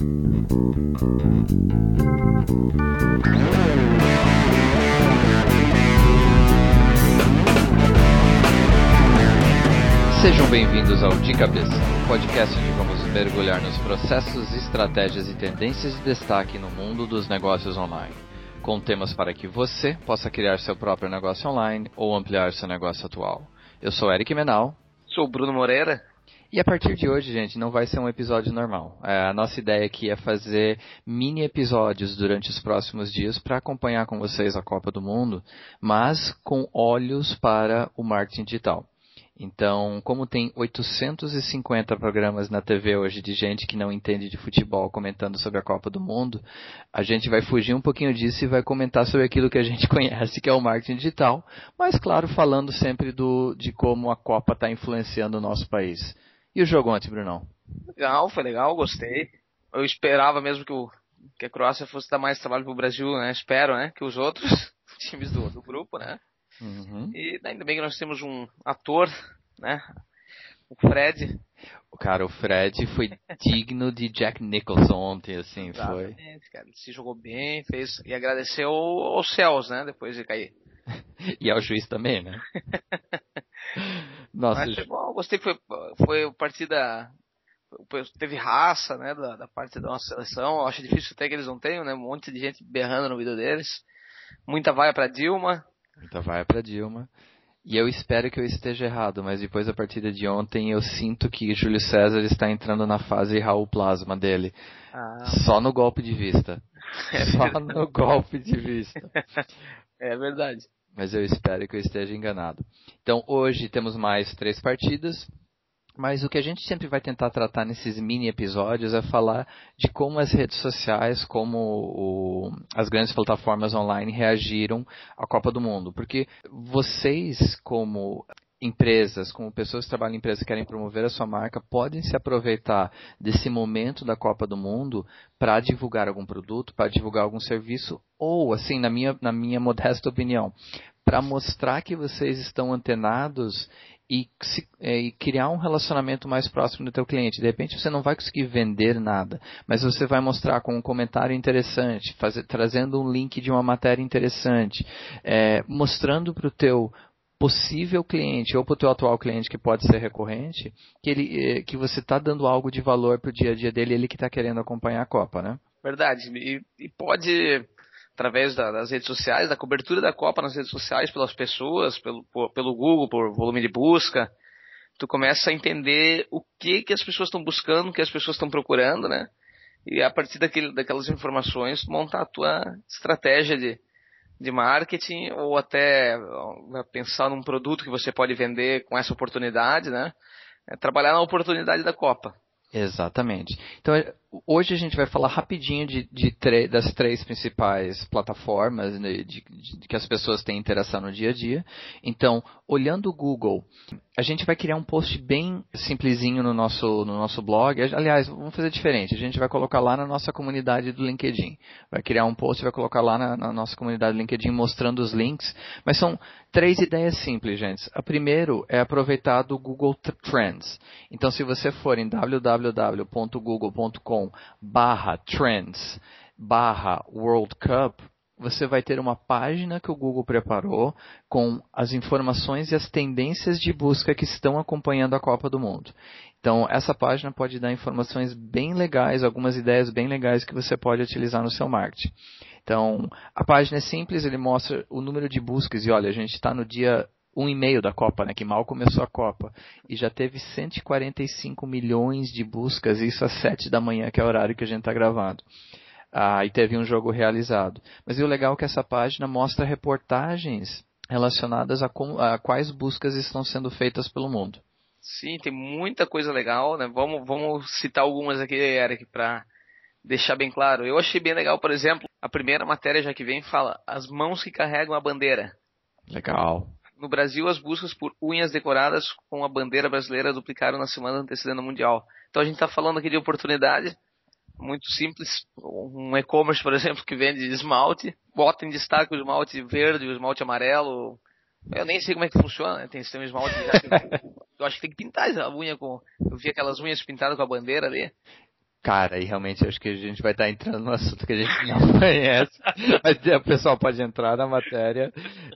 Sejam bem-vindos ao De Cabeça, podcast onde vamos mergulhar nos processos, estratégias e tendências de destaque no mundo dos negócios online, com temas para que você possa criar seu próprio negócio online ou ampliar seu negócio atual. Eu sou Eric Menal. Sou Bruno Moreira. E a partir de hoje, gente, não vai ser um episódio normal. É, a nossa ideia aqui é fazer mini episódios durante os próximos dias para acompanhar com vocês a Copa do Mundo, mas com olhos para o marketing digital. Então, como tem 850 programas na TV hoje de gente que não entende de futebol comentando sobre a Copa do Mundo, a gente vai fugir um pouquinho disso e vai comentar sobre aquilo que a gente conhece, que é o marketing digital, mas claro, falando sempre do, de como a Copa está influenciando o nosso país. E o jogo ontem, Brunão? Legal, foi legal, gostei. Eu esperava mesmo que, o, que a Croácia fosse dar mais trabalho pro Brasil, né? Espero, né? Que os outros times do, do grupo, né? Uhum. E ainda bem que nós temos um ator, né? O Fred. O cara, o Fred foi digno de Jack Nicholson ontem, assim, Exatamente, foi. Cara, ele se jogou bem, fez e agradeceu aos céus, né? Depois de cair. e ao juiz também, né? Nossa, Mas foi bom, gostei, foi, foi partida teve raça, né, da, da, parte da nossa seleção. Eu acho difícil até que eles não tenham, né, um monte de gente berrando no vídeo deles. Muita vaia para Dilma, Muita vai para Dilma. E eu espero que eu esteja errado, mas depois da partida de ontem eu sinto que Júlio César está entrando na fase Raul Plasma dele. Ah. Só no golpe de vista. É Só no golpe de vista. É verdade. Mas eu espero que eu esteja enganado. Então hoje temos mais três partidas. Mas o que a gente sempre vai tentar tratar nesses mini episódios é falar de como as redes sociais, como o, as grandes plataformas online reagiram à Copa do Mundo. Porque vocês, como empresas, como pessoas que trabalham em empresas que querem promover a sua marca, podem se aproveitar desse momento da Copa do Mundo para divulgar algum produto, para divulgar algum serviço, ou, assim, na minha, na minha modesta opinião, para mostrar que vocês estão antenados e, se, é, e, criar um relacionamento mais próximo do teu cliente. De repente você não vai conseguir vender nada, mas você vai mostrar com um comentário interessante, fazer, trazendo um link de uma matéria interessante, é, mostrando para o teu possível cliente ou para o teu atual cliente que pode ser recorrente, que, ele, é, que você está dando algo de valor para o dia a dia dele, ele que está querendo acompanhar a Copa, né? Verdade. E, e pode através da, das redes sociais, da cobertura da Copa nas redes sociais, pelas pessoas, pelo, por, pelo Google, por volume de busca, tu começa a entender o que, que as pessoas estão buscando, o que as pessoas estão procurando, né? E a partir daquele, daquelas informações, montar a tua estratégia de, de marketing ou até pensar num produto que você pode vender com essa oportunidade, né? É trabalhar na oportunidade da Copa. Exatamente. Então, hoje a gente vai falar rapidinho de, de das três principais plataformas né, de, de, que as pessoas têm interação no dia a dia. Então, olhando o Google, a gente vai criar um post bem simplesinho no nosso, no nosso blog. Aliás, vamos fazer diferente. A gente vai colocar lá na nossa comunidade do LinkedIn. Vai criar um post e vai colocar lá na, na nossa comunidade do LinkedIn mostrando os links. Mas são três ideias simples, gente. A primeiro é aproveitar do Google Trends. Então, se você for em www.google.com barra trends barra World Cup, você vai ter uma página que o Google preparou com as informações e as tendências de busca que estão acompanhando a Copa do Mundo. Então, essa página pode dar informações bem legais, algumas ideias bem legais que você pode utilizar no seu marketing. Então, a página é simples, ele mostra o número de buscas e olha, a gente está no dia um e meio da Copa, né, que mal começou a Copa, e já teve 145 milhões de buscas, isso às 7 da manhã, que é o horário que a gente está gravando ah, e teve um jogo realizado. Mas o legal é que essa página mostra reportagens relacionadas a, com, a quais buscas estão sendo feitas pelo mundo. Sim, tem muita coisa legal, né? Vamos, vamos citar algumas aqui, Eric, para deixar bem claro. Eu achei bem legal, por exemplo, a primeira matéria já que vem fala as mãos que carregam a bandeira. Legal. No Brasil, as buscas por unhas decoradas com a bandeira brasileira duplicaram na semana antecedendo o Mundial. Então a gente está falando aqui de oportunidade muito simples. Um e-commerce, por exemplo, que vende esmalte, bota em destaque o esmalte verde, o esmalte amarelo. Eu nem sei como é que funciona, né? Tem, tem um esmalte eu acho que tem que pintar a unha com. Eu vi aquelas unhas pintadas com a bandeira ali. Cara, e realmente acho que a gente vai estar entrando num assunto que a gente não conhece, mas o pessoal pode entrar na matéria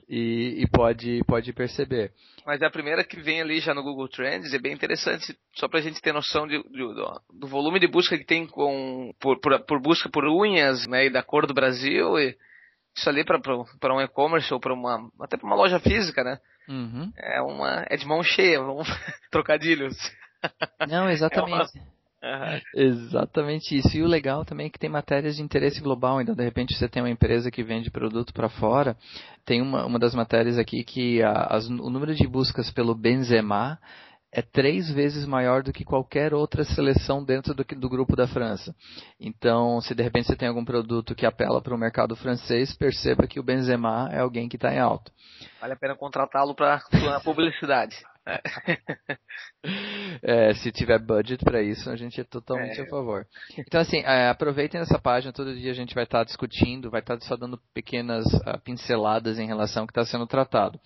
e, e, pode, pode perceber. Mas é a primeira que vem ali já no Google Trends, é bem interessante, só para a gente ter noção de, de, do, volume de busca que tem com, por, por, por, busca por unhas, né, e da cor do Brasil, e isso ali para um e-commerce ou para uma, até para uma loja física, né? Uhum. É uma, é de mão cheia, vamos trocadilhos. Não, exatamente. É uma. Exatamente isso. E o legal também é que tem matérias de interesse global. Então, de repente, você tem uma empresa que vende produto para fora. Tem uma, uma das matérias aqui que a, as, o número de buscas pelo Benzema é três vezes maior do que qualquer outra seleção dentro do, do, grupo da França. Então, se de repente você tem algum produto que apela para o mercado francês, perceba que o Benzema é alguém que está em alto. Vale a pena contratá-lo para a publicidade. É, se tiver budget para isso, a gente é totalmente é. a favor. Então, assim, é, aproveitem essa página, todo dia a gente vai estar tá discutindo, vai estar tá só dando pequenas uh, pinceladas em relação ao que está sendo tratado.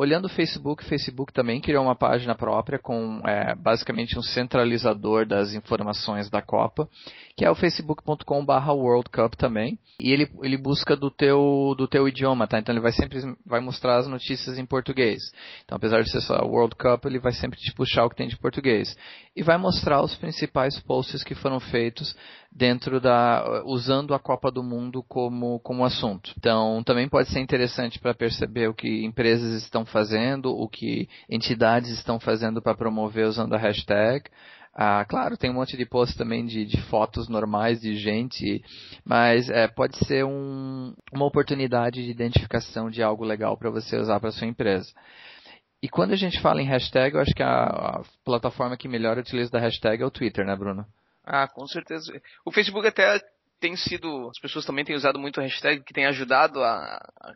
Olhando o Facebook, o Facebook também criou uma página própria com é, basicamente um centralizador das informações da Copa, que é o facebook.com/barra World Cup também. E ele, ele busca do teu, do teu idioma, tá? Então ele vai sempre vai mostrar as notícias em português. Então, apesar de ser só World Cup, ele vai sempre te puxar o que tem de português. E vai mostrar os principais posts que foram feitos dentro da usando a Copa do Mundo como como assunto. Então, também pode ser interessante para perceber o que empresas estão fazendo, o que entidades estão fazendo para promover usando a hashtag. Ah, claro, tem um monte de posts também de, de fotos normais de gente, mas é, pode ser um, uma oportunidade de identificação de algo legal para você usar para sua empresa. E quando a gente fala em hashtag, eu acho que a, a plataforma que melhor utiliza da hashtag é o Twitter, né, Bruno? Ah, com certeza. O Facebook até tem sido, as pessoas também têm usado muito a hashtag, que tem ajudado a, a,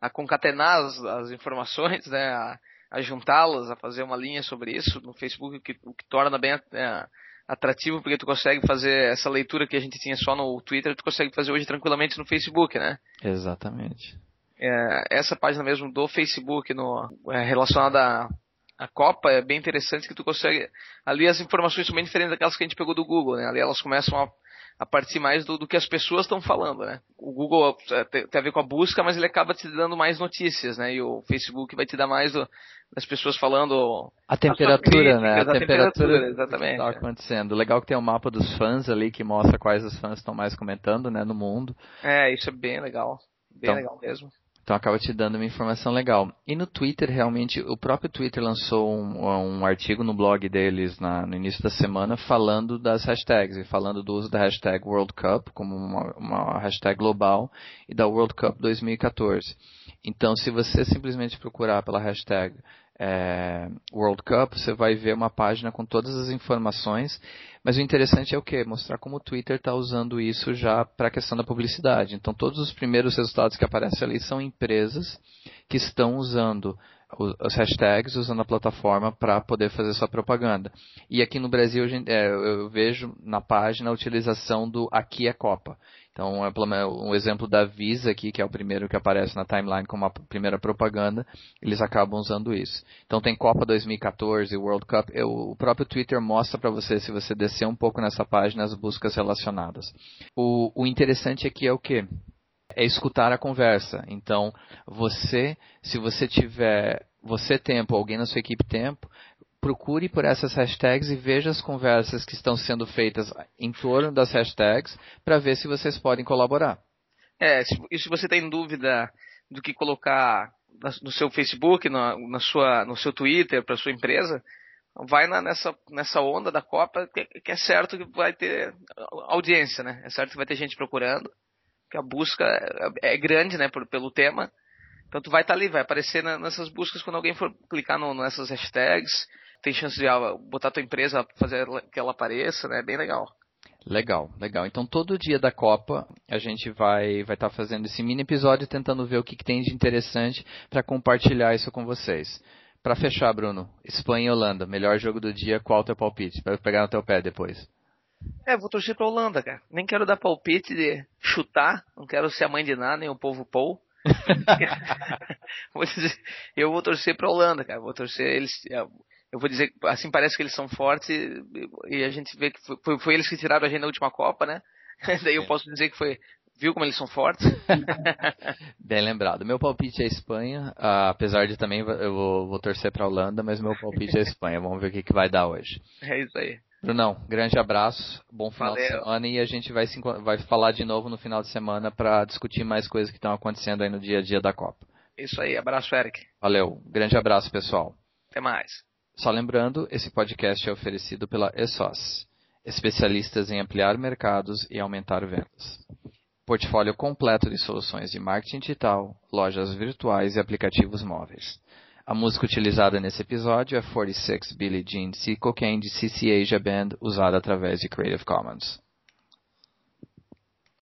a concatenar as, as, informações, né, a, a juntá-las, a fazer uma linha sobre isso no Facebook, o que, o que torna bem é, atrativo, porque tu consegue fazer essa leitura que a gente tinha só no Twitter, tu consegue fazer hoje tranquilamente no Facebook, né? Exatamente. É, essa página mesmo do Facebook no, é, relacionada a Copa é bem interessante que tu consegue. Ali as informações são bem diferentes daquelas que a gente pegou do Google, né? Ali elas começam a, a partir mais do, do que as pessoas estão falando, né? O Google é, tem, tem, a ver com a busca, mas ele acaba te dando mais notícias, né? E o Facebook vai te dar mais do, das pessoas falando. A temperatura, né? A, a temperatura, temperatura exatamente. Está acontecendo. Legal que tem o um mapa dos fãs ali que mostra quais os fãs estão mais comentando, né? No mundo. É, isso é bem legal. Bem então, legal mesmo. Então acaba te dando uma informação legal. E no Twitter, realmente, o próprio Twitter lançou um, um artigo no blog deles na, no início da semana falando das hashtags e falando do uso da hashtag World Cup como uma, uma hashtag global e da World Cup 2014. Então, se você simplesmente procurar pela hashtag é, World Cup, você vai ver uma página com todas as informações. Mas o interessante é o que? Mostrar como o Twitter está usando isso já para a questão da publicidade. Então, todos os primeiros resultados que aparecem ali são empresas que estão usando os hashtags usando a plataforma para poder fazer sua propaganda. E aqui no Brasil é, eu vejo na página a utilização do Aqui é Copa. Então, é um exemplo da Visa aqui, que é o primeiro que aparece na timeline como a primeira propaganda, eles acabam usando isso. Então tem Copa 2014, World Cup, eu, o próprio Twitter mostra para você, se você descer um pouco nessa página, as buscas relacionadas. O, o interessante aqui é o que? É escutar a conversa. Então, você, se você tiver, você tempo, alguém na sua equipe tempo, procure por essas hashtags e veja as conversas que estão sendo feitas em torno das hashtags para ver se vocês podem colaborar. É, e se você tem dúvida do que colocar no seu Facebook, na, na sua, no seu Twitter para sua empresa, vai na, nessa, nessa onda da Copa que, que, é certo que vai ter audiência, né? É certo que vai ter gente procurando, que a busca é, é grande, né, por, pelo tema. Então tu vai estar tá ali, vai aparecer na, nessas buscas quando alguém for clicar no, nessas hashtags tem chance de botar tua empresa, fazer que ela apareça, né? Bem legal. Legal, legal. Então todo dia da Copa a gente vai vai estar tá fazendo esse mini episódio tentando ver o que, que tem de interessante para compartilhar isso com vocês. Para fechar, Bruno, Espanha e Holanda, melhor jogo do dia, qual o teu palpite? Para pegar no teu pé depois. É, vou torcer pra Holanda, cara. Nem quero dar palpite de chutar, não quero ser a mãe de nada, nem o povo Paul. eu vou torcer pra Holanda, cara. Vou torcer eles eu vou dizer, assim parece que eles são fortes e a gente vê que foi, foi eles que tiraram a gente na última Copa, né? Daí eu posso dizer que foi Viu como eles são fortes? Bem lembrado. Meu palpite é Espanha, uh, apesar de também eu vou, vou torcer para a Holanda, mas meu palpite é Espanha. Vamos ver o que, que vai dar hoje. É isso aí. Brunão, grande abraço, bom final Valeu. de semana e a gente vai, se, vai falar de novo no final de semana para discutir mais coisas que estão acontecendo aí no dia a dia da Copa. Isso aí, abraço, Eric. Valeu, grande abraço, pessoal. Até mais. Só lembrando, esse podcast é oferecido pela ESOS, especialistas em ampliar mercados e aumentar vendas portfólio completo de soluções de marketing digital, lojas virtuais e aplicativos móveis. A música utilizada nesse episódio é 46 Billie Jean C. Cocaine de CC Asia Band, usada através de Creative Commons.